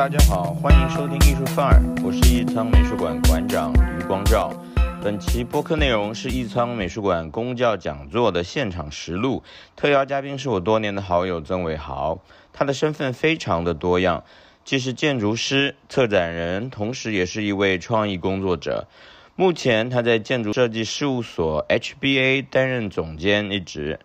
大家好，欢迎收听艺术范儿，我是艺仓美术馆馆长余光照。本期播客内容是艺仓美术馆公教讲座的现场实录，特邀嘉宾是我多年的好友曾伟豪，他的身份非常的多样，既是建筑师、策展人，同时也是一位创意工作者。目前他在建筑设计事务所 HBA 担任总监一职。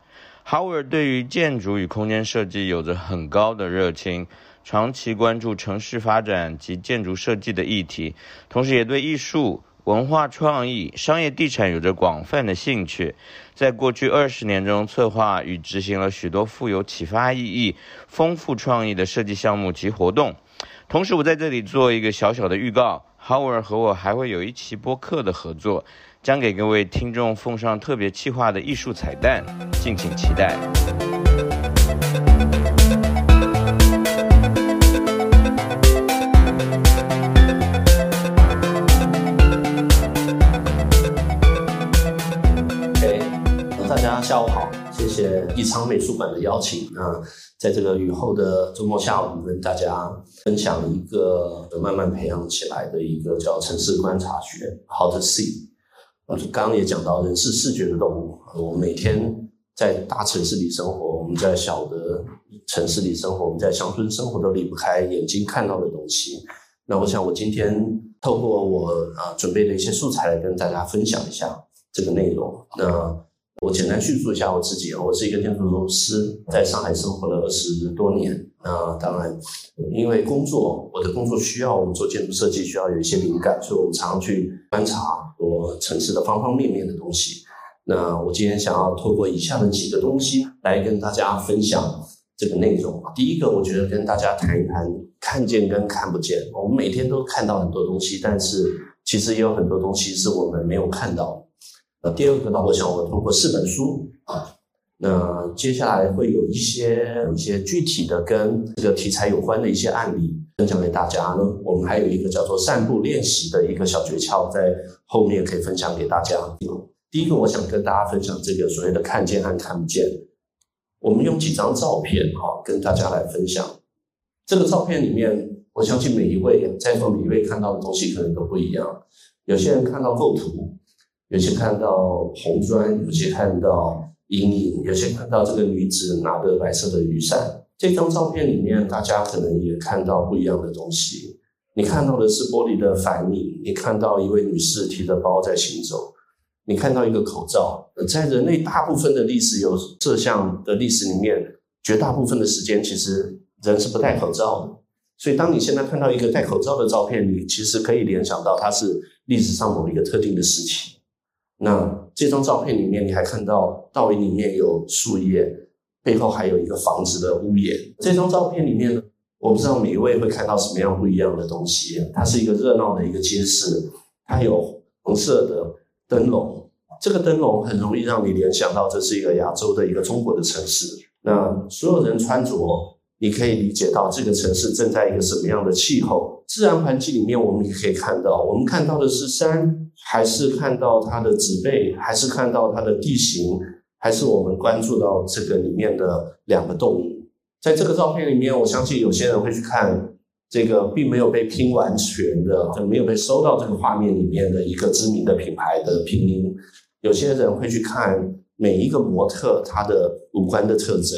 Howard 对于建筑与空间设计有着很高的热情，长期关注城市发展及建筑设计的议题，同时也对艺术、文化创意、商业地产有着广泛的兴趣。在过去二十年中，策划与执行了许多富有启发意义、丰富创意的设计项目及活动。同时，我在这里做一个小小的预告。Howard 和我还会有一期播客的合作，将给各位听众奉上特别企划的艺术彩蛋，敬请期待。下午好，谢谢艺昌美术馆的邀请。那在这个雨后的周末下午，跟大家分享一个慢慢培养起来的一个叫城市观察学 （How to See）。我刚刚也讲到，人是视觉的动物。我每天在大城市里生活，我们在小的城市里生活，我们在乡村生活，都离不开眼睛看到的东西。那我想，我今天透过我啊准备的一些素材来跟大家分享一下这个内容。那我简单叙述一下我自己啊我是一个建筑师，在上海生活了二十多年。那当然，因为工作，我的工作需要我们做建筑设计，需要有一些灵感，所以我们常去观察我城市的方方面面的东西。那我今天想要透过以下的几个东西来跟大家分享这个内容。第一个，我觉得跟大家谈一谈看见跟看不见。我们每天都看到很多东西，但是其实也有很多东西是我们没有看到。那第二个呢？我想我通过四本书啊，那接下来会有一些一些具体的跟这个题材有关的一些案例分享给大家呢。我们还有一个叫做散步练习的一个小诀窍，在后面可以分享给大家。第一个，我想跟大家分享这个所谓的看见和看不见。我们用几张照片哈，跟大家来分享。这个照片里面，我相信每一位在座每一位看到的东西可能都不一样。有些人看到构图。有些看到红砖，有些看到阴影，有些看到这个女子拿着白色的雨伞。这张照片里面，大家可能也看到不一样的东西。你看到的是玻璃的反影，你看到一位女士提着包在行走，你看到一个口罩。在人类大部分的历史有摄像的历史里面，绝大部分的时间其实人是不戴口罩的。所以，当你现在看到一个戴口罩的照片，你其实可以联想到它是历史上某一个特定的时期。那这张照片里面，你还看到倒影里面有树叶，背后还有一个房子的屋檐。这张照片里面呢，我不知道每一位会看到什么样不一样的东西。它是一个热闹的一个街市，它有红色的灯笼，这个灯笼很容易让你联想到这是一个亚洲的一个中国的城市。那所有人穿着，你可以理解到这个城市正在一个什么样的气候、自然环境里面，我们也可以看到，我们看到的是山。还是看到它的植被，还是看到它的地形，还是我们关注到这个里面的两个动物。在这个照片里面，我相信有些人会去看这个并没有被拼完全的，就没有被收到这个画面里面的一个知名的品牌的拼音。有些人会去看每一个模特他的五官的特征，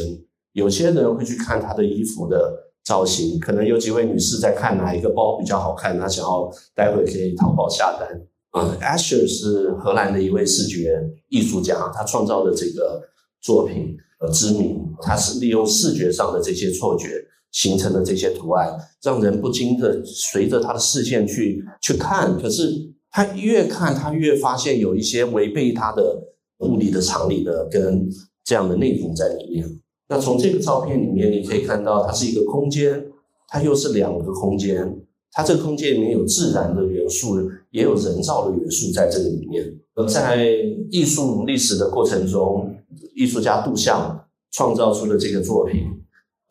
有些人会去看他的衣服的造型。可能有几位女士在看哪一个包比较好看，她想要待会可以淘宝下单。呃，Asher 是荷兰的一位视觉艺术家，他创造的这个作品呃知名，他是利用视觉上的这些错觉形成的这些图案，让人不禁的随着他的视线去去看，可是他越看他越发现有一些违背他的物理的常理的跟这样的内容在里面。那从这个照片里面你可以看到，它是一个空间，它又是两个空间。它这个空间里面有自然的元素，也有人造的元素在这个里面。而在艺术历史的过程中，艺术家杜象创造出的这个作品，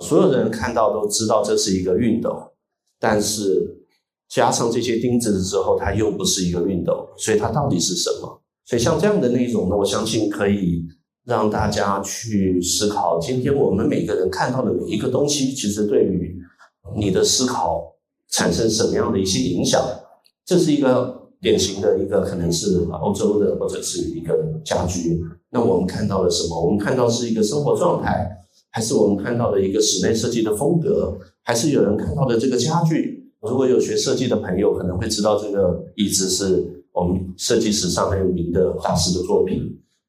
所有人看到都知道这是一个熨斗，但是加上这些钉子之后，它又不是一个熨斗，所以它到底是什么？所以像这样的内容呢，我相信可以让大家去思考。今天我们每个人看到的每一个东西，其实对于你的思考。产生什么样的一些影响？这是一个典型的一个，可能是欧洲的或者是一个家居。那我们看到了什么？我们看到是一个生活状态，还是我们看到的一个室内设计的风格，还是有人看到的这个家具？如果有学设计的朋友，可能会知道这个椅子是我们设计史上很有名的大师的作品。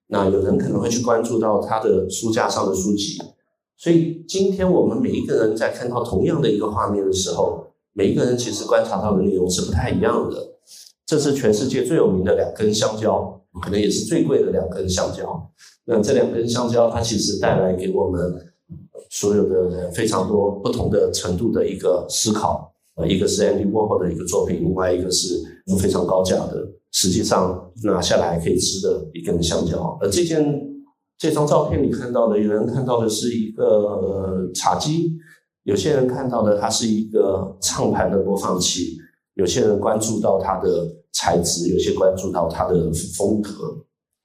那有人可能会去关注到他的书架上的书籍。所以今天我们每一个人在看到同样的一个画面的时候，每一个人其实观察到的内容是不太一样的。这是全世界最有名的两根香蕉，可能也是最贵的两根香蕉。那这两根香蕉，它其实带来给我们所有的人非常多不同的程度的一个思考。呃，一个是 Andy Warhol 的一个作品，另外一个是非常高价的，实际上拿下来可以吃的一根香蕉。而这件这张照片你看到的，有人看到的是一个茶几，有些人看到的它是一个唱盘的播放器，有些人关注到它的材质，有些关注到它的风格。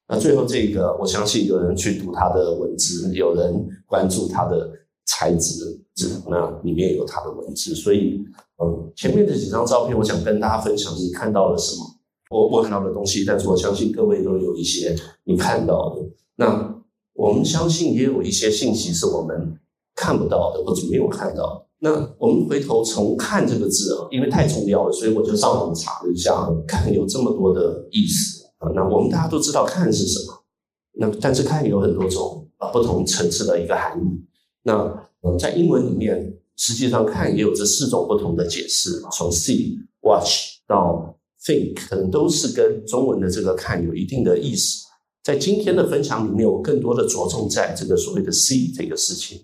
那最后这个，我相信有人去读它的文字，有人关注它的材质，那里面有它的文字，所以。嗯前面的几张照片，我想跟大家分享你看到了什么？我我看到的东西，但是我相信各位都有一些你看到的。那我们相信也有一些信息是我们看不到的，或者没有看到。那我们回头从“看”这个字啊，因为太重要了，所以我就上网查了一下，看有这么多的意思啊。那我们大家都知道“看”是什么，那但是“看”有很多种啊不同层次的一个含义。那在英文里面。实际上看也有这四种不同的解释，从 see、watch 到 think，可能都是跟中文的这个看有一定的意思。在今天的分享里面，我更多的着重在这个所谓的 see 这个事情，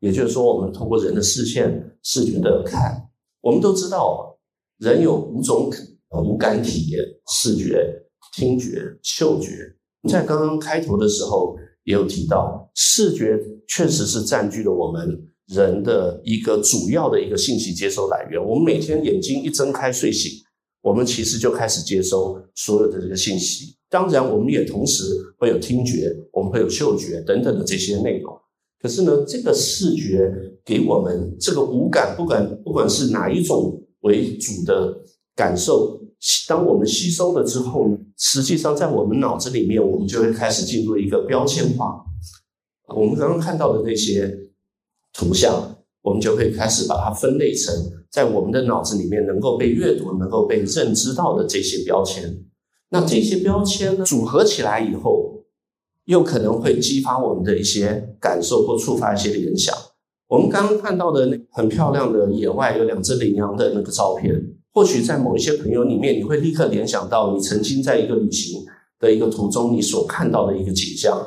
也就是说，我们通过人的视线、视觉的看，我们都知道，人有五种五感体验：视觉、听觉、嗅觉。在刚刚开头的时候也有提到，视觉确实是占据了我们。人的一个主要的一个信息接收来源，我们每天眼睛一睁开睡醒，我们其实就开始接收所有的这个信息。当然，我们也同时会有听觉，我们会有嗅觉等等的这些内容。可是呢，这个视觉给我们这个五感，不管不管是哪一种为主的感受，当我们吸收了之后呢，实际上在我们脑子里面，我们就会开始进入一个标签化。我们刚刚看到的那些。图像，我们就可以开始把它分类成在我们的脑子里面能够被阅读、能够被认知到的这些标签。那这些标签呢，组合起来以后，又可能会激发我们的一些感受或触发一些联想。我们刚刚看到的那很漂亮的野外有两只羚羊的那个照片，或许在某一些朋友里面，你会立刻联想到你曾经在一个旅行的一个途中你所看到的一个景象，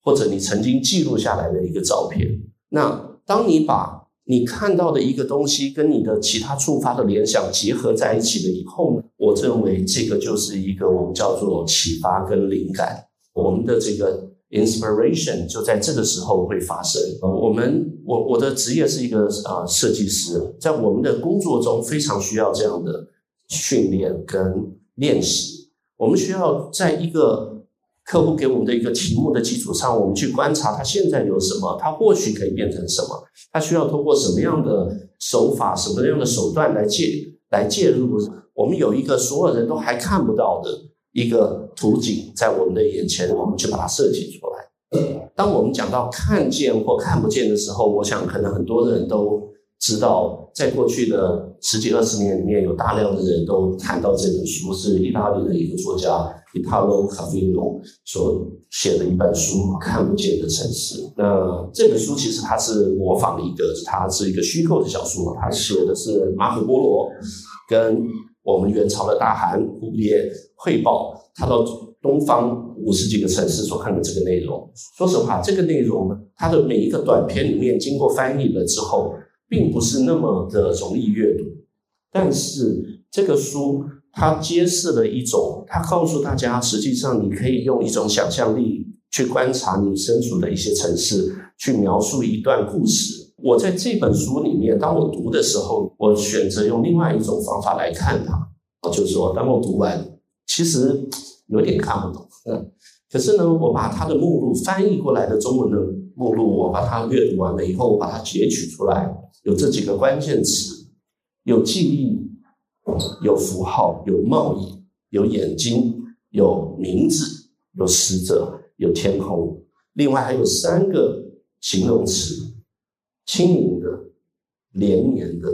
或者你曾经记录下来的一个照片。那当你把你看到的一个东西跟你的其他触发的联想结合在一起了以后呢，我认为这个就是一个我们叫做启发跟灵感。我们的这个 inspiration 就在这个时候会发生。我们我我的职业是一个啊设计师，在我们的工作中非常需要这样的训练跟练习。我们需要在一个客户给我们的一个题目的基础上，我们去观察他现在有什么，他或许可以变成什么，他需要通过什么样的手法、什么样的手段来介来介入。我们有一个所有人都还看不到的一个图景在我们的眼前，我们就把它设计出来。当我们讲到看见或看不见的时候，我想可能很多人都知道，在过去的十几二十年里面，有大量的人都谈到这本书，是意大利的一个作家。伊塔洛卡菲诺所写的一本书《看不见的城市》。那这本书其实它是模仿一个，它是一个虚构的小说。它写的是马可波罗跟我们元朝的大汗忽必汇报他到东方五十几个城市所看的这个内容。说实话，这个内容它的每一个短篇里面经过翻译了之后，并不是那么的容易阅读。但是这个书。它揭示了一种，它告诉大家，实际上你可以用一种想象力去观察你身处的一些城市，去描述一段故事。我在这本书里面，当我读的时候，我选择用另外一种方法来看它，就是说，当我读完，其实有点看不懂，嗯，可是呢，我把它的目录翻译过来的中文的目录，我把它阅读完了以后，我把它截取出来，有这几个关键词。有记忆，有符号，有贸易，有眼睛，有名字，有使者，有天空。另外还有三个形容词：轻盈的、连绵的、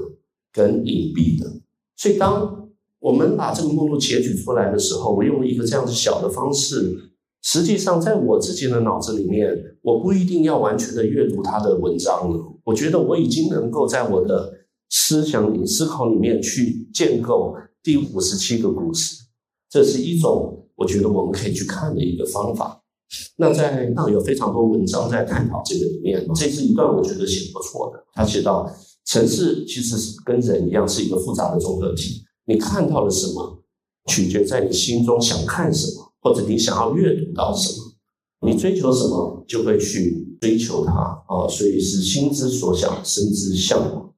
跟隐蔽的。所以，当我们把这个目录截取出来的时候，我用了一个这样子小的方式。实际上，在我自己的脑子里面，我不一定要完全的阅读他的文章了。我觉得我已经能够在我的思想里、思考里面去建构第五十七个故事。这是一种我觉得我们可以去看的一个方法。那在那有非常多文章在探讨这个里面，这是一段我觉得写不错的。他写到，城市其实是跟人一样是一个复杂的综合体。你看到了什么，取决在你心中想看什么。或者你想要阅读到什么，你追求什么，就会去追求它啊。所以是心之所想，身之向往。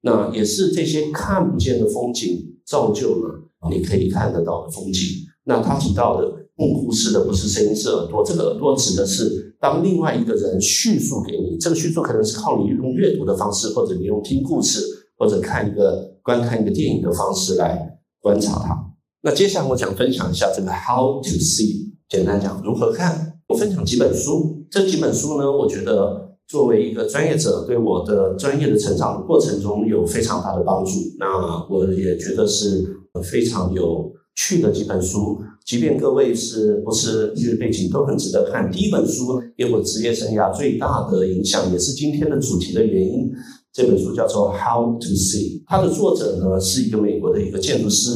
那也是这些看不见的风景，造就了你可以看得到的风景。那他提到的共故事的不是声音，是耳朵。这个耳朵指的是当另外一个人叙述给你，这个叙述可能是靠你用阅读的方式，或者你用听故事，或者看一个观看一个电影的方式来观察它。那接下来我想分享一下这个 how to see，简单讲如何看。我分享几本书，这几本书呢，我觉得作为一个专业者，对我的专业的成长的过程中有非常大的帮助。那我也觉得是非常有趣的几本书，即便各位是不是艺术背景都很值得看。第一本书给我职业生涯最大的影响，也是今天的主题的原因。这本书叫做 How to See，它的作者呢是一个美国的一个建筑师。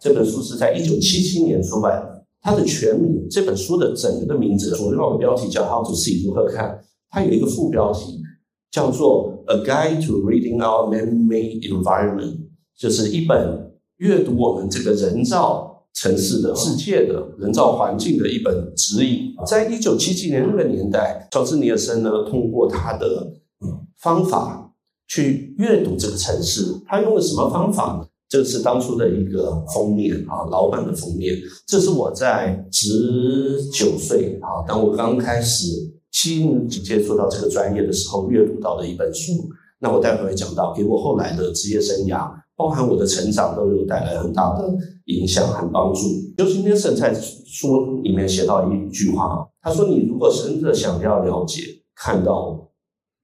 这本书是在一九七七年出版的。它的全名，这本书的整个的名字主要的标题叫 How to See，如何看？它有一个副标题叫做 A Guide to Reading Our Man-Made Environment，就是一本阅读我们这个人造城市的世界的人造环境的一本指引。在一九七七年那个年代，乔治尼尔森呢通过他的方法去阅读这个城市，他用了什么方法呢？这是当初的一个封面啊，老版的封面。这是我在十九岁啊，当我刚开始新接触到这个专业的时候，阅读到的一本书。那我待会会讲到，给我后来的职业生涯，包含我的成长，都有带来很大的影响和帮助。就今天盛在书里面写到一句话，他说：“你如果真的想要了解、看到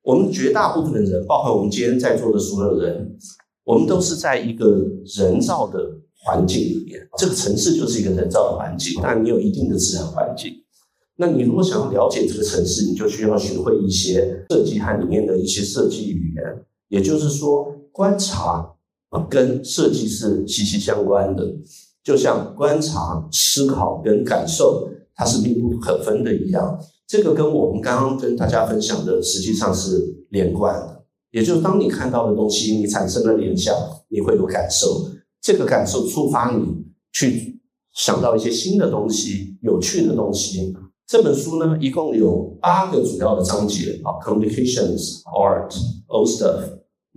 我们绝大部分的人，包含我们今天在座的所有人。”我们都是在一个人造的环境里面，这个城市就是一个人造的环境，但你有一定的自然环境。那你如果想要了解这个城市，你就需要学会一些设计和里面的一些设计语言。也就是说，观察啊跟设计是息息相关的，就像观察、思考跟感受，它是密不可分的一样。这个跟我们刚刚跟大家分享的实际上是连贯的。也就是当你看到的东西，你产生了联想，你会有感受，这个感受触发你去想到一些新的东西、有趣的东西。这本书呢，一共有八个主要的章节啊，communications、art、old stuff、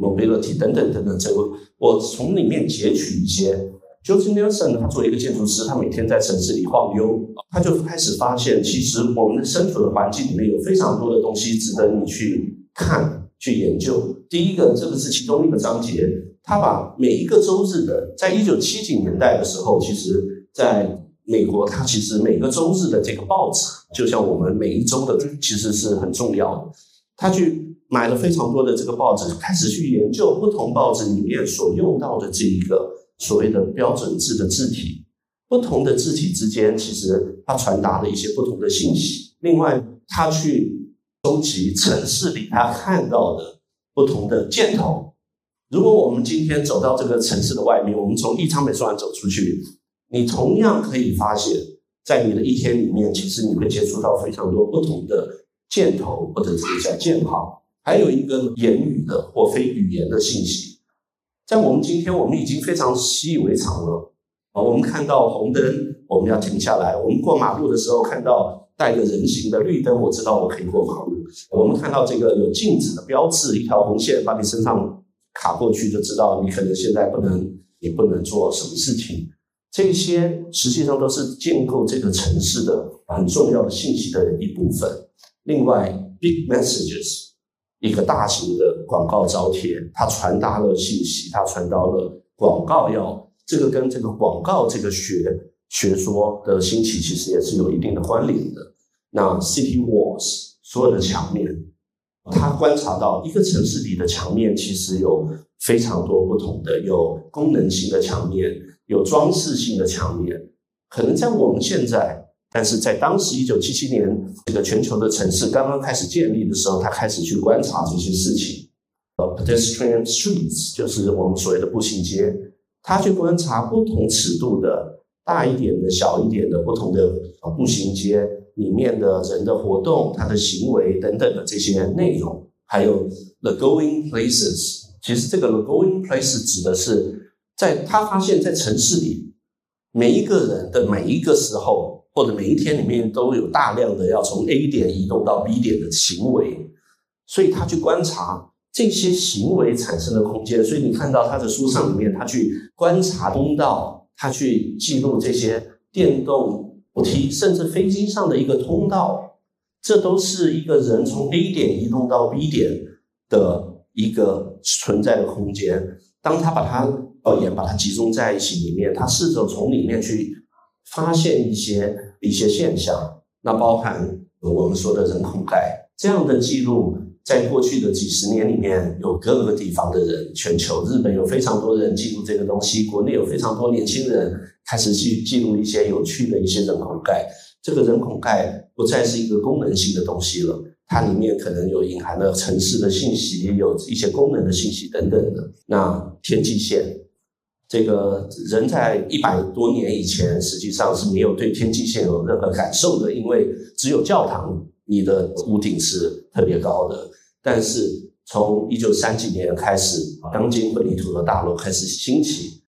mobility 等等等等。这个我从里面截取一些。Joseph Nelson 他作为一个建筑师，他每天在城市里晃悠，他就开始发现，其实我们身处的环境里面有非常多的东西值得你去看。去研究第一个，这个是其中一个章节。他把每一个周日的，在一九七几年代的时候，其实在美国，他其实每个周日的这个报纸，就像我们每一周的，其实是很重要的。他去买了非常多的这个报纸，开始去研究不同报纸里面所用到的这一个所谓的标准字的字体，不同的字体之间，其实它传达了一些不同的信息。另外，他去。收集城市里他看到的不同的箭头。如果我们今天走到这个城市的外面，我们从宜昌美术馆走出去，你同样可以发现，在你的一天里面，其实你会接触到非常多不同的箭头或者是叫箭号，还有一个言语的或非语言的信息。在我们今天，我们已经非常习以为常了啊。我们看到红灯，我们要停下来；我们过马路的时候看到。带个人行的绿灯，我知道我可以过马路。我们看到这个有禁止的标志，一条红线把你身上卡过去，就知道你可能现在不能，你不能做什么事情。这些实际上都是建构这个城市的很重要的信息的一部分。另外，big messages 一个大型的广告招贴，它传达了信息，它传达了广告要这个跟这个广告这个学学说的兴起，其实也是有一定的关联的。那 City Walls 所有的墙面，他观察到一个城市里的墙面其实有非常多不同的，有功能性的墙面，有装饰性的墙面。可能在我们现在，但是在当时一九七七年这个全球的城市刚刚开始建立的时候，他开始去观察这些事情。呃，pedestrian streets 就是我们所谓的步行街，他去观察不同尺度的大一点的、小一点的不同的步行街。里面的人的活动、他的行为等等的这些内容，还有 the going places。其实这个 the going places 指的是，在他发现，在城市里，每一个人的每一个时候或者每一天里面，都有大量的要从 A 点移动到 B 点的行为，所以他去观察这些行为产生的空间。所以你看到他的书上里面，他去观察通道，他去记录这些电动。扶梯，甚至飞机上的一个通道，这都是一个人从 A 点移动到 B 点的一个存在的空间。当他把它呃也把它集中在一起里面，他试着从里面去发现一些一些现象，那包含我们说的人口盖这样的记录。在过去的几十年里面，有各个地方的人，全球日本有非常多人记录这个东西，国内有非常多年轻人开始去记录一些有趣的一些人孔盖。这个人孔盖不再是一个功能性的东西了，它里面可能有隐含了城市的信息，有一些功能的信息等等的。那天际线，这个人在一百多年以前实际上是没有对天际线有任何感受的，因为只有教堂。你的屋顶是特别高的，但是从一九三几年开始，钢筋混凝土的大楼开始兴起。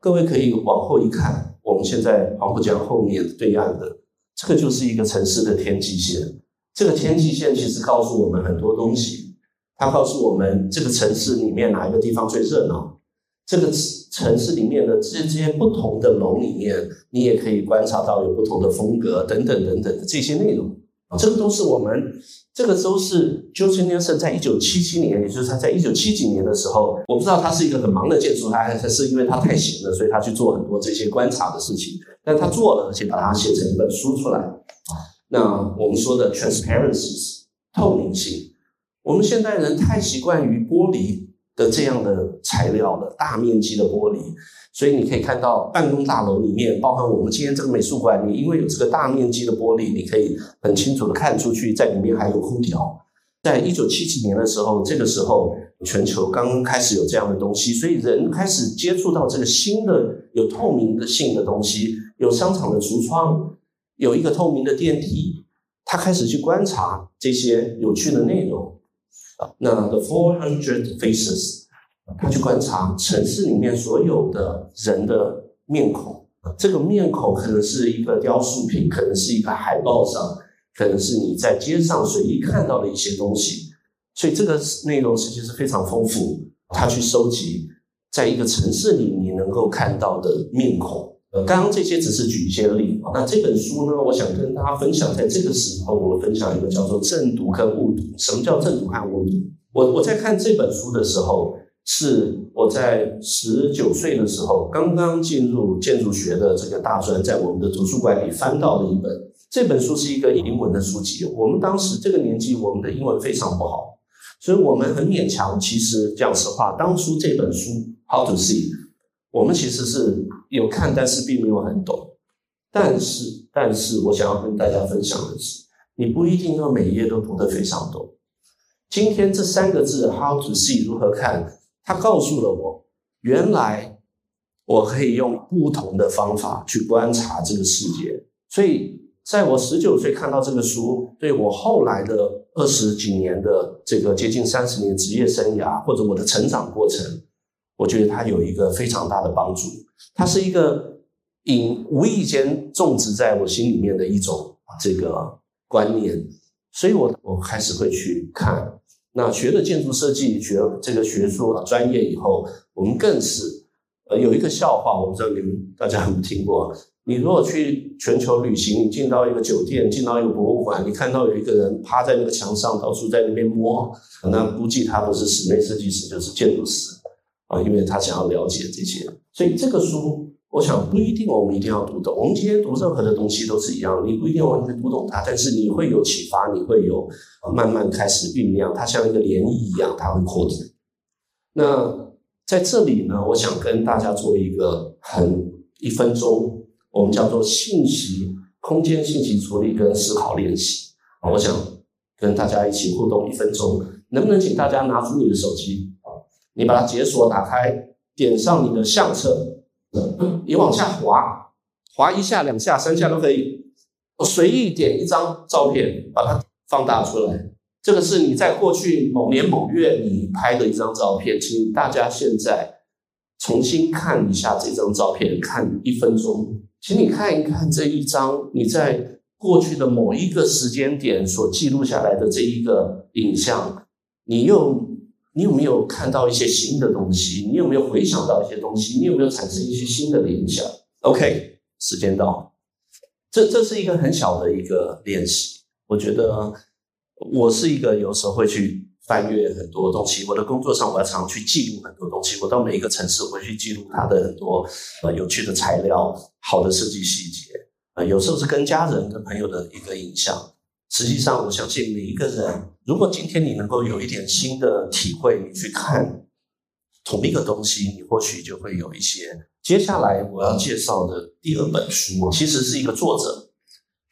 各位可以往后一看，我们现在黄浦江后面对岸的这个就是一个城市的天际线。这个天际线其实告诉我们很多东西，它告诉我们这个城市里面哪一个地方最热闹。这个城市里面的这些不同的楼里面，你也可以观察到有不同的风格等等等等的这些内容。这个都是我们，这个都是 j o s e Nelson 在一九七七年，也就是他在一九七几年的时候，我不知道他是一个很忙的建筑，还是因为他太闲了，所以他去做很多这些观察的事情。但他做了，而且把它写成一本书出来。那我们说的 transparency 透明性，我们现代人太习惯于玻璃的这样的材料了，大面积的玻璃。所以你可以看到办公大楼里面，包含我们今天这个美术馆，你因为有这个大面积的玻璃，你可以很清楚的看出去，在里面还有空调。在一九七几年的时候，这个时候全球刚刚开始有这样的东西，所以人开始接触到这个新的有透明的性的东西，有商场的橱窗，有一个透明的电梯，他开始去观察这些有趣的内容。那 The Four Hundred Faces。他去观察城市里面所有的人的面孔，这个面孔可能是一个雕塑品，可能是一个海报上，可能是你在街上随意看到的一些东西。所以这个内容其实是非常丰富。他去收集在一个城市里你能够看到的面孔。刚刚这些只是举一些例。那这本书呢，我想跟大家分享，在这个时候我分享一个叫做正读跟误读。什么叫正读和误读？我我在看这本书的时候。是我在十九岁的时候，刚刚进入建筑学的这个大专，在我们的图书馆里翻到的一本。这本书是一个英文的书籍。我们当时这个年纪，我们的英文非常不好，所以我们很勉强。其实讲实话，当初这本书《How to See》，我们其实是有看，但是并没有很懂。但是，但是我想要跟大家分享的是，你不一定要每一页都读得非常懂。今天这三个字《How to See》如何看？它告诉了我，原来我可以用不同的方法去观察这个世界。所以，在我十九岁看到这个书，对我后来的二十几年的这个接近三十年职业生涯，或者我的成长过程，我觉得它有一个非常大的帮助。它是一个隐无意间种植在我心里面的一种这个观念，所以我我开始会去看。那学了建筑设计学这个学术专业以后，我们更是呃有一个笑话，我不知道你们大家有没有听过。你如果去全球旅行，你进到一个酒店，进到一个博物馆，你看到有一个人趴在那个墙上，到处在那边摸，那估计他不是室内设计师，就是建筑师啊，因为他想要了解这些。所以这个书，我想不一定我们一定要读懂。我们今天读任何的东西都是一样，你不一定完全读懂它，但是你会有启发，你会有慢慢开始酝酿，它像一个涟漪一样，它会扩展。那在这里呢，我想跟大家做一个很一分钟。我们叫做信息空间信息处理跟思考练习啊，我想跟大家一起互动一分钟，能不能请大家拿出你的手机？你把它解锁打开，点上你的相册，你往下滑，滑一下、两下、三下都可以，随意点一张照片，把它放大出来。这个是你在过去某年某月你拍的一张照片，请大家现在重新看一下这张照片，看一分钟。请你看一看这一张你在过去的某一个时间点所记录下来的这一个影像，你用你有没有看到一些新的东西？你有没有回想到一些东西？你有没有产生一些新的联想？OK，时间到，这这是一个很小的一个练习。我觉得我是一个有时候会去。翻阅很多东西，我的工作上我要常去记录很多东西。我到每一个城市，我会去记录它的很多呃有趣的材料、好的设计细节。呃，有时候是跟家人、跟朋友的一个影像。实际上，我相信每一个人，如果今天你能够有一点新的体会，你去看同一个东西，你或许就会有一些。接下来我要介绍的第二本书，其实是一个作者。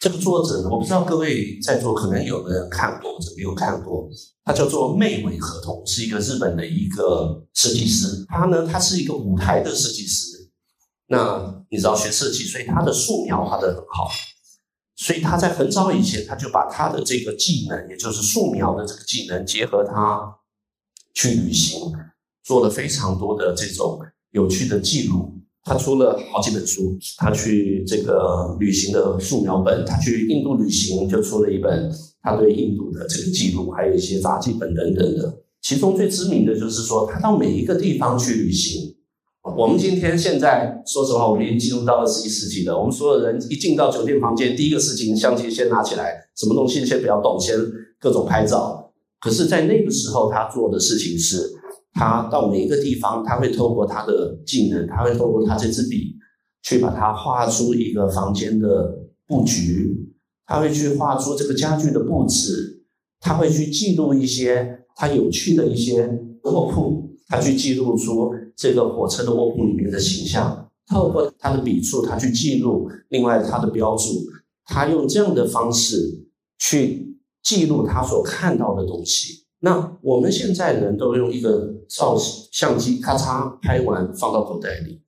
这个作者，我不知道各位在座可能有的人看过或者没有看过，他叫做妹尾合同，是一个日本的一个设计师。他呢，他是一个舞台的设计师。那你知道学设计，所以他的素描画的很好。所以他在很早以前，他就把他的这个技能，也就是素描的这个技能，结合他去旅行，做了非常多的这种有趣的记录。他出了好几本书，他去这个旅行的素描本，他去印度旅行就出了一本他对印度的这个记录，还有一些杂记本等等的。其中最知名的就是说，他到每一个地方去旅行。我们今天现在说实话，我们已经进入到二十一世纪了。我们所有人一进到酒店房间，第一个事情相机先拿起来，什么东西先不要动，先各种拍照。可是，在那个时候，他做的事情是。他到每一个地方，他会透过他的技能，他会透过他这支笔，去把它画出一个房间的布局，他会去画出这个家具的布置，他会去记录一些他有趣的一些卧铺，他去记录出这个火车的卧铺里面的形象，透过他的笔触，他去记录，另外他的标注，他用这样的方式去记录他所看到的东西。那我们现在人都用一个照相机，咔嚓拍完放到口袋里，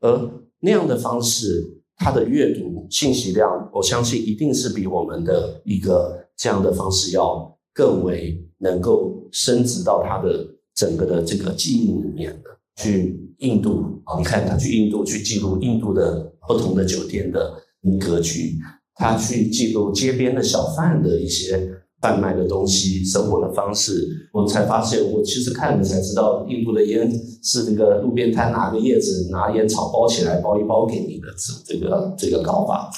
而那样的方式，它的阅读信息量，我相信一定是比我们的一个这样的方式要更为能够升值到它的整个的这个记忆里面的。去印度啊，你看他去印度去记录印度的不同的酒店的格局，他去记录街边的小贩的一些。贩卖的东西，生活的方式，我才发现，我其实看了才知道，印度的烟是那个路边摊拿个叶子，拿烟草包起来，包一包给你的这这个这个搞法。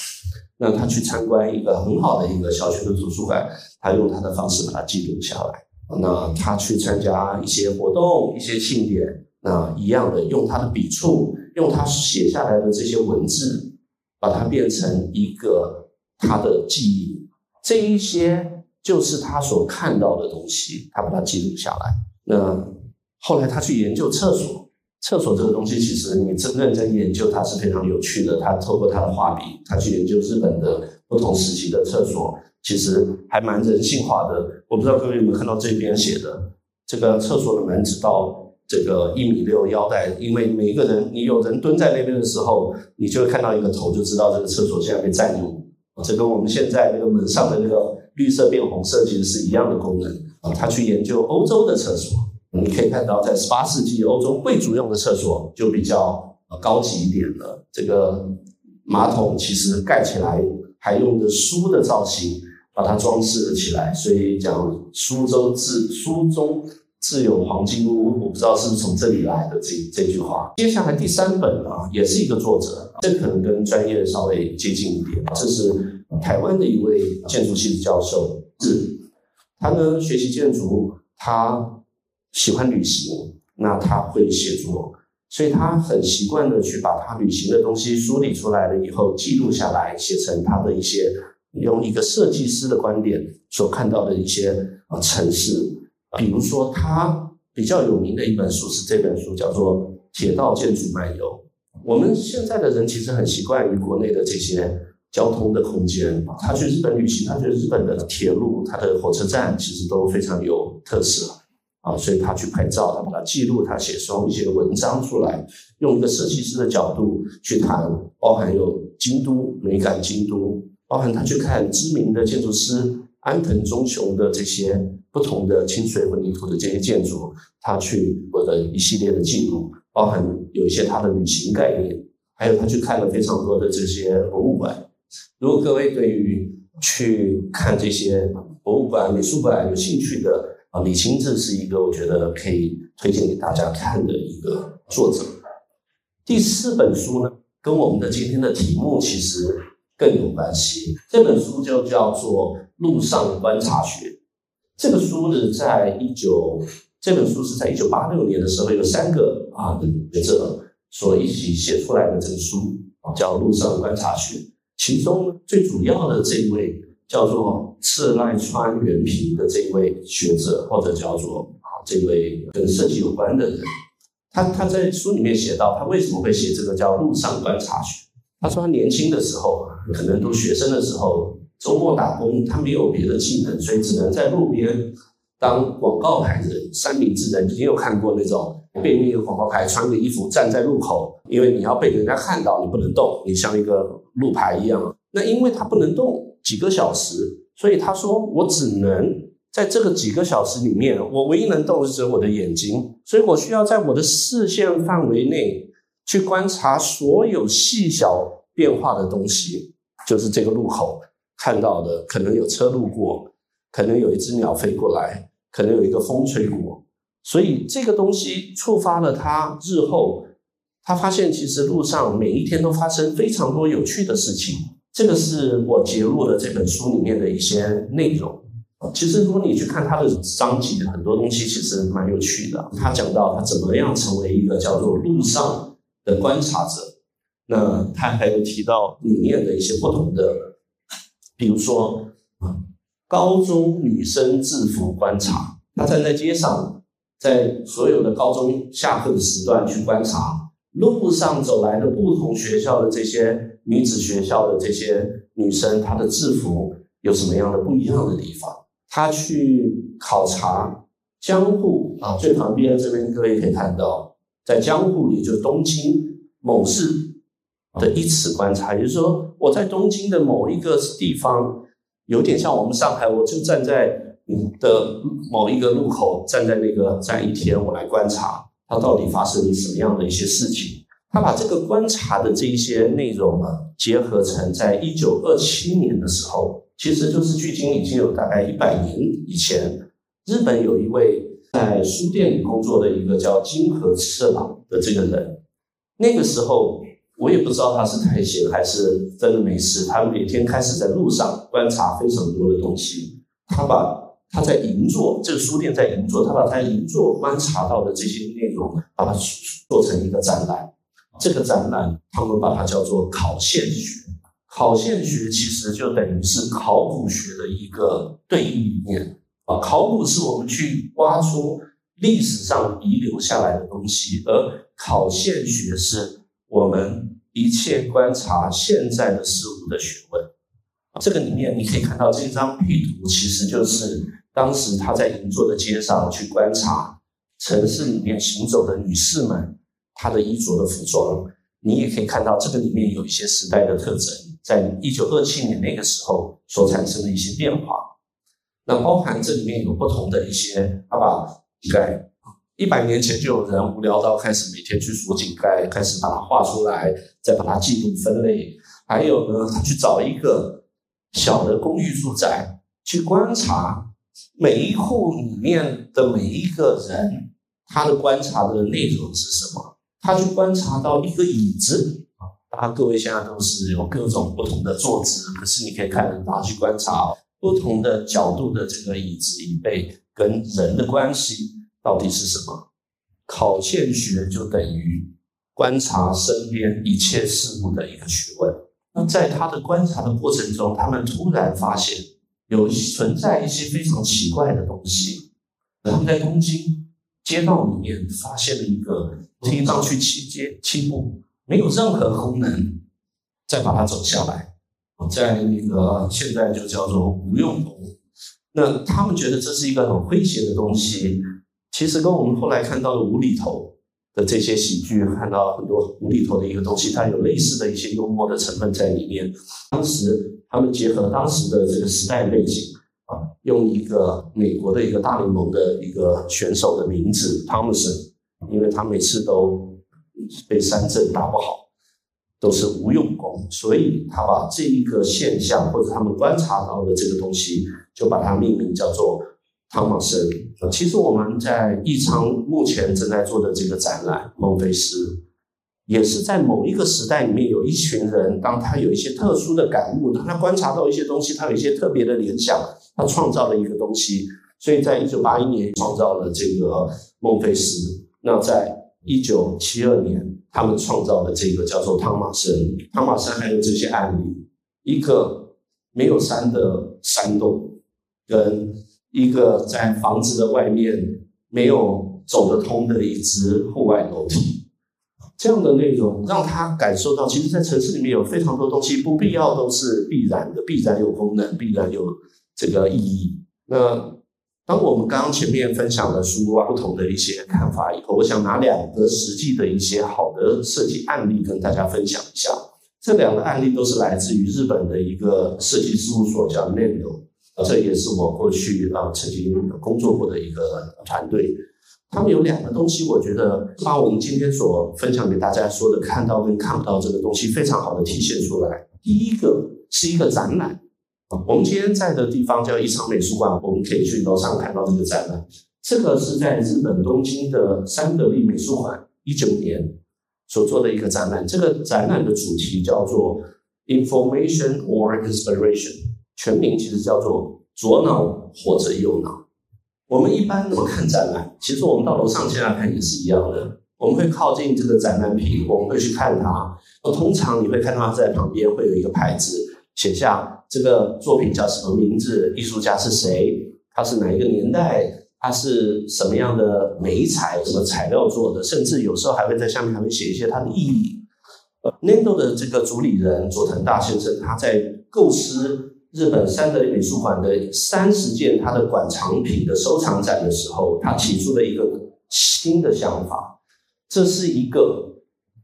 那他去参观一个很好的一个小学的图书馆，他用他的方式把它记录下来。那他去参加一些活动、一些庆典，那一样的用他的笔触，用他写下来的这些文字，把它变成一个他的记忆。这一些。就是他所看到的东西，他把它记录下来。那后来他去研究厕所，厕所这个东西，其实你真认真研究，它是非常有趣的。他透过他的画笔，他去研究日本的不同时期的厕所，其实还蛮人性化的。我不知道各位有没有看到这边写的，这个厕所的门直到这个一米六腰带，因为每一个人，你有人蹲在那边的时候，你就会看到一个头，就知道这个厕所现在被占用。这跟我们现在那个门上的那个。绿色变红色其实是一样的功能啊。他去研究欧洲的厕所，你可以看到，在十八世纪欧洲贵族用的厕所就比较高级一点了。这个马桶其实盖起来还用的书的造型把它装饰了起来，所以讲苏州自书中自有黄金屋，我不知道是不是从这里来的这这句话。接下来第三本啊，也是一个作者，这可能跟专业稍微接近一点。这是台湾的一位建筑系的教授，是，他呢学习建筑，他喜欢旅行，那他会写作，所以他很习惯的去把他旅行的东西梳理出来了以后，记录下来，写成他的一些用一个设计师的观点所看到的一些啊城市。比如说，他比较有名的一本书是这本书，叫做《铁道建筑漫游》。我们现在的人其实很习惯于国内的这些交通的空间。他去日本旅行，他觉得日本的铁路、他的火车站其实都非常有特色啊，所以他去拍照，他把它记录，他写出一些文章出来，用一个设计师的角度去谈，包含有京都美感京都，包含他去看知名的建筑师安藤忠雄的这些。不同的清水混凝土的这些建筑，他去我的一系列的记录，包含有一些他的旅行概念，还有他去看了非常多的这些博物馆。如果各位对于去看这些博物馆、美术馆有兴趣的啊，李清志是一个我觉得可以推荐给大家看的一个作者。第四本书呢，跟我们的今天的题目其实更有关系。这本书就叫做《路上观察学》。这个书呢在一九，这本书是在一九八六年的时候，有三个啊学者所一起写出来的这个书啊，叫《路上观察学》。其中最主要的这位叫做赤濑川原平的这位学者，或者叫做啊这位跟设计有关的人，他他在书里面写到，他为什么会写这个叫《路上观察学》？他说他年轻的时候，可能读学生的时候。周末打工，他没有别的技能，所以只能在路边当广告牌人、三明治人。你有看过那种背面有广告牌，穿个衣服站在路口，因为你要被人家看到，你不能动，你像一个路牌一样。那因为他不能动几个小时，所以他说我只能在这个几个小时里面，我唯一能动的是我的眼睛，所以我需要在我的视线范围内去观察所有细小变化的东西，就是这个路口。看到的可能有车路过，可能有一只鸟飞过来，可能有一个风吹过，所以这个东西触发了他日后，他发现其实路上每一天都发生非常多有趣的事情。这个是我揭露的这本书里面的一些内容。其实如果你去看他的章节，很多东西其实蛮有趣的。他讲到他怎么样成为一个叫做路上的观察者，那他还有提到里面的一些不同的。比如说，啊，高中女生制服观察，他站在街上，在所有的高中下课的时段去观察路上走来的不同学校的这些女子学校的这些女生，她的制服有什么样的不一样的地方？他去考察江户啊，最旁边这边各位可以看到，在江户，也就是东京某市。的一次观察，也就是说，我在东京的某一个地方，有点像我们上海，我就站在你的某一个路口，站在那个站一天，我来观察它到底发生什么样的一些事情。他把这个观察的这一些内容呢，结合成在一九二七年的时候，其实就是距今已经有大概一百年以前，日本有一位在书店里工作的一个叫金河次郎的这个人，那个时候。我也不知道他是太闲还是真的没事。他每天开始在路上观察非常多的东西。他把他在银座这个书店在银座，他把他银座观察到的这些内容，把它做成一个展览。这个展览他们把它叫做考现学。考现学其实就等于是考古学的一个对应理念啊。考古是我们去挖出历史上遗留下来的东西，而考现学是。我们一切观察现在的事物的学问，这个里面你可以看到这张地图，其实就是当时他在银座的街上去观察城市里面行走的女士们她的衣着的服装。你也可以看到这个里面有一些时代的特征，在一九二七年那个时候所产生的一些变化。那包含这里面有不同的一些，他把盖。一百年前就有人无聊到开始每天去数井盖，开始把它画出来，再把它记录分类。还有呢，他去找一个小的公寓住宅去观察每一户里面的每一个人，他的观察的内容是什么？他去观察到一个椅子啊，大家各位现在都是有各种不同的坐姿，可是你可以看到他去观察不同的角度的这个椅子椅背跟人的关系到底是什么？考线学就等于观察身边一切事物的一个学问。那在他的观察的过程中，他们突然发现有存在一些非常奇怪的东西。他们在东京街道里面发现了一个听上去七阶七步没有任何功能，再把它走下来，在那个现在就叫做无用功。那他们觉得这是一个很诙谐的东西，其实跟我们后来看到的无厘头。的这些喜剧，看到很多无厘头的一个东西，它有类似的一些幽默的成分在里面。当时他们结合当时的这个时代背景啊，用一个美国的一个大联盟的一个选手的名字汤姆森，因为他每次都被三振打不好，都是无用功，所以他把这一个现象或者他们观察到的这个东西，就把它命名叫做。汤马森，其实我们在艺昌目前正在做的这个展览《孟菲斯》，也是在某一个时代里面有一群人，当他有一些特殊的感悟，当他观察到一些东西，他有一些特别的联想，他创造了一个东西。所以在一九八一年创造了这个孟菲斯，那在一九七二年他们创造了这个叫做汤马森。汤马森还有这些案例：一个没有山的山洞，跟。一个在房子的外面没有走得通的一只户外楼梯，这样的内容让他感受到，其实，在城市里面有非常多东西，不必要都是必然的，必然有功能，必然有这个意义。那当我们刚刚前面分享了书啊不同的一些看法以后，我想拿两个实际的一些好的设计案例跟大家分享一下。这两个案例都是来自于日本的一个设计事务所，叫 Nendo。这也是我过去啊曾经工作过的一个团队，他们有两个东西，我觉得把我们今天所分享给大家说的看到跟看不到这个东西非常好的体现出来。第一个是一个展览，我们今天在的地方叫一场美术馆，我们可以去楼上看到这个展览。这个是在日本东京的三得利美术馆一九年所做的一个展览，这个展览的主题叫做 Information or Inspiration。全名其实叫做左脑或者右脑。我们一般怎么看展览？其实我们到楼上现在看也是一样的。我们会靠近这个展览品，我们会去看它。通常你会看到它在旁边会有一个牌子，写下这个作品叫什么名字，艺术家是谁，他是哪一个年代，他是什么样的媒材、什么材料做的，甚至有时候还会在下面还会写一些它的意义。呃，Nendo 的这个主理人佐藤大先生，他在构思。日本三德美术馆的三十件他的馆藏品的收藏展的时候，他提出了一个新的想法，这是一个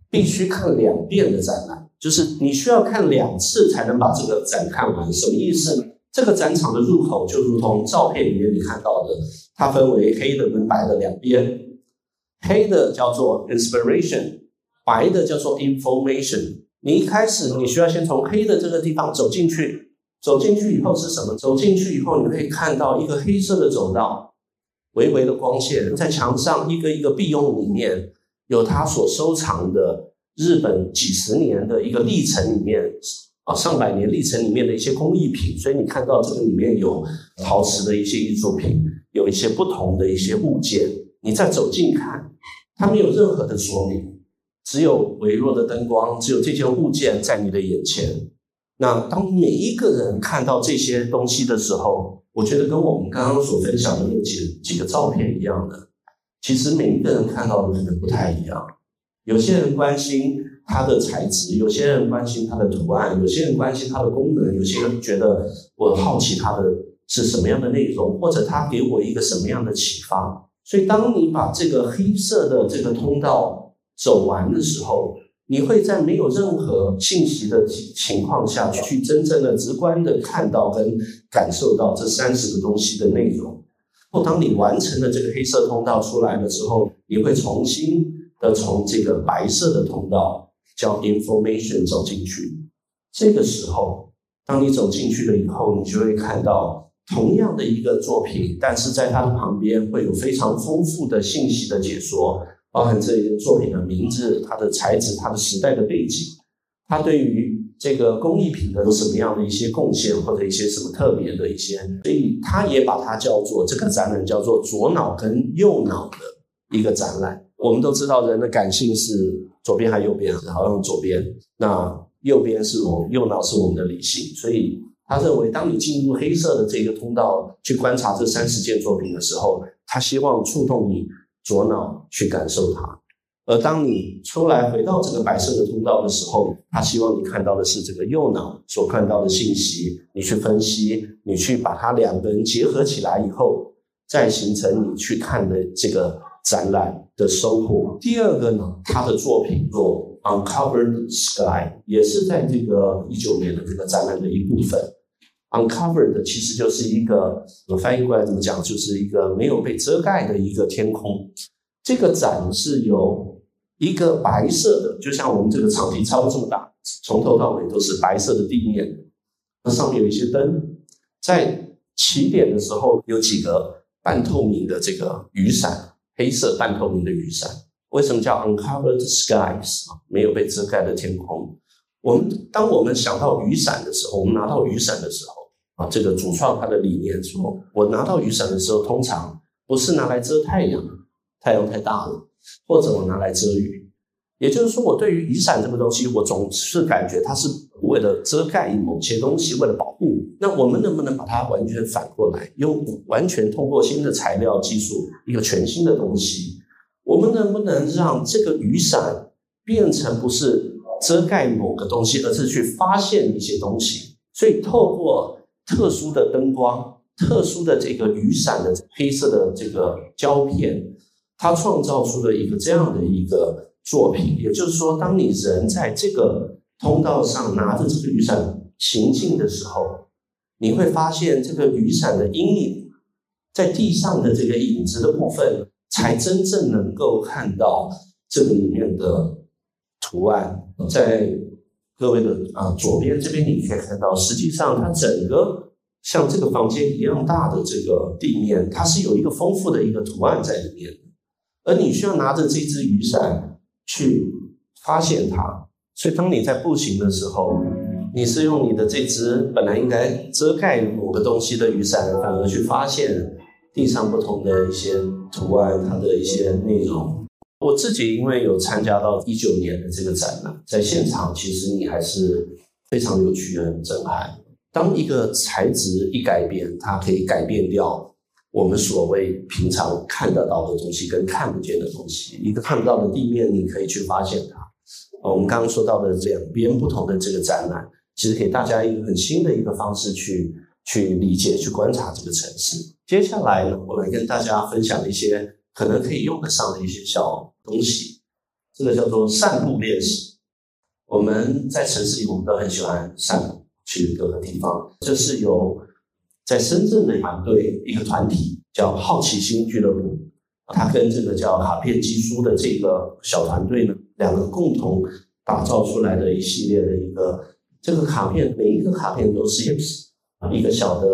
必须看两遍的展览，就是你需要看两次才能把这个展看完。什么意思呢？这个展场的入口就如同照片里面你看到的，它分为黑的跟白的两边，黑的叫做 inspiration，白的叫做 information。你一开始你需要先从黑的这个地方走进去。走进去以后是什么？走进去以后，你可以看到一个黑色的走道，微微的光线在墙上一个一个壁用里面有他所收藏的日本几十年的一个历程里面啊上百年历程里面的一些工艺品，所以你看到这个里面有陶瓷的一些艺术品，有一些不同的一些物件。你再走近看，它没有任何的说明，只有微弱的灯光，只有这件物件在你的眼前。那当每一个人看到这些东西的时候，我觉得跟我们刚刚所分享的那几几个照片一样的，其实每一个人看到的可能不太一样。有些人关心它的材质，有些人关心它的图案，有些人关心它的功能，有些人觉得我好奇它的是什么样的内容，或者它给我一个什么样的启发。所以，当你把这个黑色的这个通道走完的时候，你会在没有任何信息的情况下去真正的直观的看到跟感受到这三十个东西的内容。后，当你完成了这个黑色通道出来了之后，你会重新的从这个白色的通道叫 information 走进去。这个时候，当你走进去了以后，你就会看到同样的一个作品，但是在它的旁边会有非常丰富的信息的解说，包含这一个作品的名字、它的材质、它的时代的背景，它对于这个工艺品的有什么样的一些贡献，或者一些什么特别的一些，所以他也把它叫做这个展览叫做左脑跟右脑的一个展览。我们都知道人的感性是左边还是右边，好像左边，那右边是我右脑是我们的理性，所以他认为，当你进入黑色的这个通道去观察这三十件作品的时候，他希望触动你左脑去感受它；而当你出来回到这个白色的通道的时候，他希望你看到的是这个右脑所看到的信息，你去分析，你去把它两个人结合起来以后，再形成你去看的这个。展览的收获。第二个呢，他的作品做 Uncovered Sky 也是在这个一九年的这个展览的一部分。Uncovered 其实就是一个，我翻译过来怎么讲，就是一个没有被遮盖的一个天空。这个展是由一个白色的，就像我们这个场地差不多这么大，从头到尾都是白色的地面，那上面有一些灯，在起点的时候有几个半透明的这个雨伞。黑色半透明的雨伞，为什么叫 uncovered skies 啊？没有被遮盖的天空。我们当我们想到雨伞的时候，我们拿到雨伞的时候啊，这个主创他的理念说，我拿到雨伞的时候，通常不是拿来遮太阳，太阳太大了，或者我拿来遮雨。也就是说，我对于雨伞这个东西，我总是感觉它是为了遮盖某些东西，为了保护。那我们能不能把它完全反过来，用完全通过新的材料技术，一个全新的东西？我们能不能让这个雨伞变成不是遮盖某个东西，而是去发现一些东西？所以透过特殊的灯光、特殊的这个雨伞的黑色的这个胶片，它创造出了一个这样的一个作品。也就是说，当你人在这个通道上拿着这个雨伞行进的时候，你会发现，这个雨伞的阴影在地上的这个影子的部分，才真正能够看到这个里面的图案。在各位的啊左边这边，你可以看到，实际上它整个像这个房间一样大的这个地面，它是有一个丰富的一个图案在里面的。而你需要拿着这只雨伞去发现它，所以当你在步行的时候。你是用你的这只本来应该遮盖某个东西的雨伞，反而去发现地上不同的一些图案，它的一些内容。我自己因为有参加到一九年的这个展览，在现场其实你还是非常有趣、很震撼。当一个材质一改变，它可以改变掉我们所谓平常看得到的东西跟看不见的东西。一个看不到的地面，你可以去发现它。我们刚刚说到的两边不同的这个展览。其实给大家一个很新的一个方式去去理解、去观察这个城市。接下来呢，我来跟大家分享一些可能可以用得上的一些小东西。这个叫做散步练习。我们在城市里，我们都很喜欢散步，去各个地方。这是由在深圳的团队一个团体叫好奇心俱乐部，他跟这个叫卡片基书的这个小团队呢，两个共同打造出来的一系列的一个。这个卡片每一个卡片都是 tips，一个小的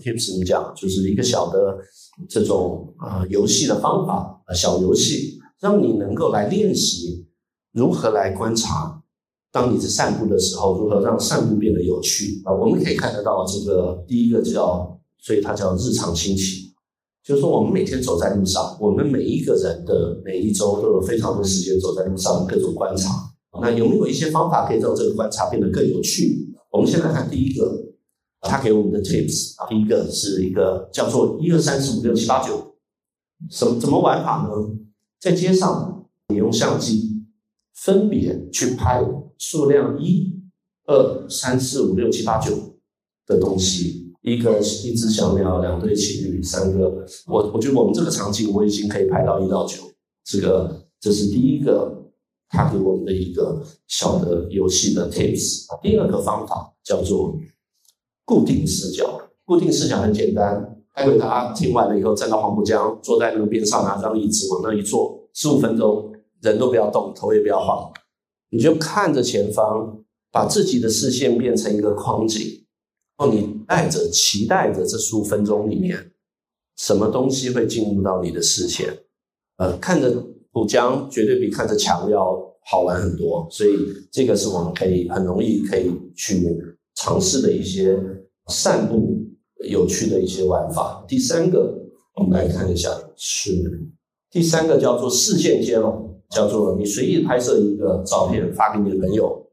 tips 怎么讲？就是一个小的这种啊游戏的方法，小游戏，让你能够来练习如何来观察。当你在散步的时候，如何让散步变得有趣啊？我们可以看得到这个第一个叫，所以它叫日常心情，就是说我们每天走在路上，我们每一个人的每一周都有非常多时间走在路上，各种观察。那有没有一些方法可以让这个观察变得更有趣？我们先来看第一个，他给我们的 tips 啊，第一个是一个叫做一二三四五六七八九，什么怎么玩法呢？在街上，你用相机分别去拍数量一、二、三、四、五、六、七、八、九的东西，一个一只小鸟，两对情侣，三个，我我觉得我们这个场景我已经可以拍到一到九，这个这是第一个。他给我们的一个小的游戏的 tips。第二个方法叫做固定视角。固定视角很简单，待会大家听完了以后，站到黄浦江，坐在那个边上，拿张椅子往那一坐，十五分钟，人都不要动，头也不要晃，你就看着前方，把自己的视线变成一个框景，哦，你带着期待着这十五分钟里面，什么东西会进入到你的视线？呃，看着浦江绝对比看着墙要好玩很多，所以这个是我们可以很容易可以去尝试的一些散步有趣的一些玩法。第三个，我们来看一下，是第三个叫做视线接龙，叫做你随意拍摄一个照片发给你的朋友，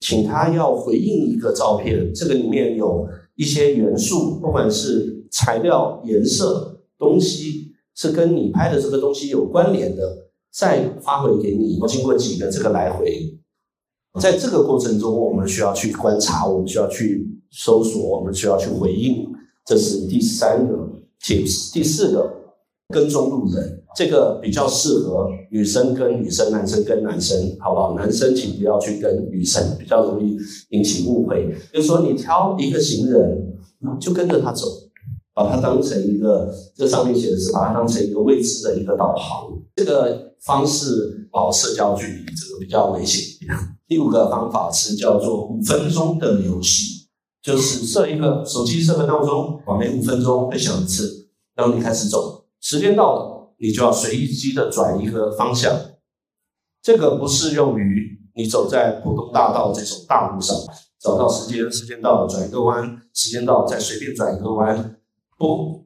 请他要回应一个照片，这个里面有一些元素，不管是材料、颜色、东西。是跟你拍的这个东西有关联的，再发回给你。经过几个这个来回，在这个过程中，我们需要去观察，我们需要去搜索，我们需要去回应。这是第三个 tips。第四个，跟踪路人，这个比较适合女生跟女生，男生跟男生，好不好？男生请不要去跟女生，比较容易引起误会。就是说，你挑一个行人，就跟着他走。把它当成一个，这上面写的是把它当成一个未知的一个导航，这个方式保社交距离，这个比较危险。第五个方法是叫做五分钟的游戏，就是设一个手机设个闹钟，每五分钟会响一次，然后你开始走，时间到了，你就要随机的转一个方向。这个不适用于你走在普通大道这种大路上，找到时间，时间到了转一个弯，时间到了再随便转一个弯。不，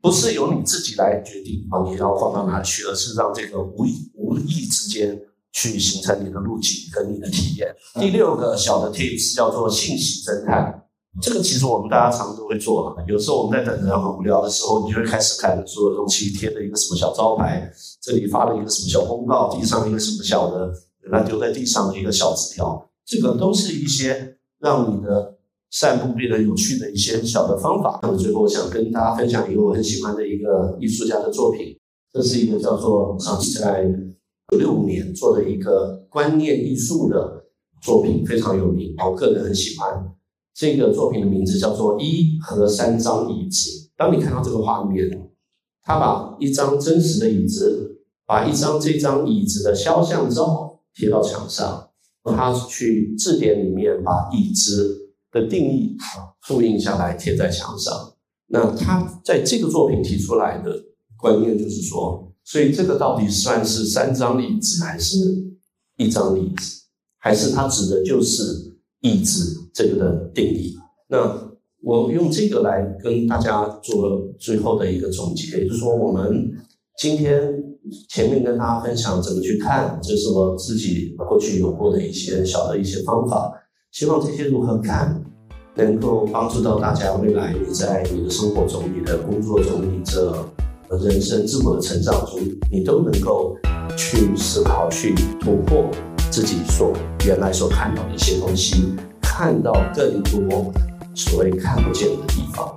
不是由你自己来决定啊，你要放到哪去，而是让这个无意无意之间去形成你的路径跟你的体验。第六个小的 tips 叫做信息侦探，这个其实我们大家常都会做。有时候我们在等人很无聊的时候，你就会开始看所有东西贴了一个什么小招牌，这里发了一个什么小公告，地上一个什么小的，那丢在地上的一个小纸条，这个都是一些让你的。散步变得有趣的一些小的方法。那么最后，我想跟大家分享一个我很喜欢的一个艺术家的作品。这是一个叫做啊，在六五年做的一个观念艺术的作品，非常有名，我个人很喜欢。这个作品的名字叫做一和三张椅子。当你看到这个画面，他把一张真实的椅子，把一张这张椅子的肖像照贴到墙上，他去字典里面把椅子。的定义，复印下来贴在墙上。那他在这个作品提出来的观念就是说，所以这个到底算是三张椅子还是一张椅子，还是他指的就是意志这个的定义？那我用这个来跟大家做最后的一个总结，就是说我们今天前面跟大家分享怎么去看，这是我自己过去有过的一些小的一些方法。希望这些如何看，能够帮助到大家未来你在你的生活中、你的工作中、你这人生自我的成长中，你都能够去思考、去突破自己所原来所看到的一些东西，看到更多所谓看不见的地方。